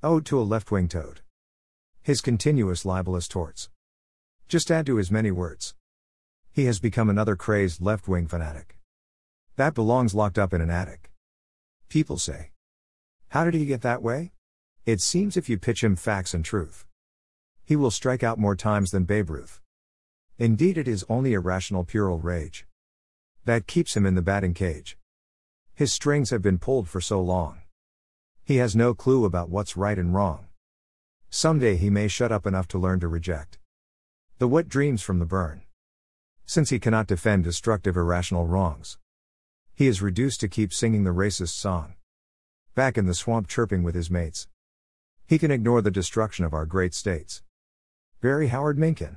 Ode to a left wing toad. His continuous libelous torts. Just add to his many words. He has become another crazed left wing fanatic. That belongs locked up in an attic. People say. How did he get that way? It seems if you pitch him facts and truth, he will strike out more times than Babe Ruth. Indeed, it is only irrational puerile rage that keeps him in the batting cage. His strings have been pulled for so long. He has no clue about what's right and wrong. Someday he may shut up enough to learn to reject the wet dreams from the burn. Since he cannot defend destructive irrational wrongs, he is reduced to keep singing the racist song. Back in the swamp chirping with his mates. He can ignore the destruction of our great states. Barry Howard Minkin.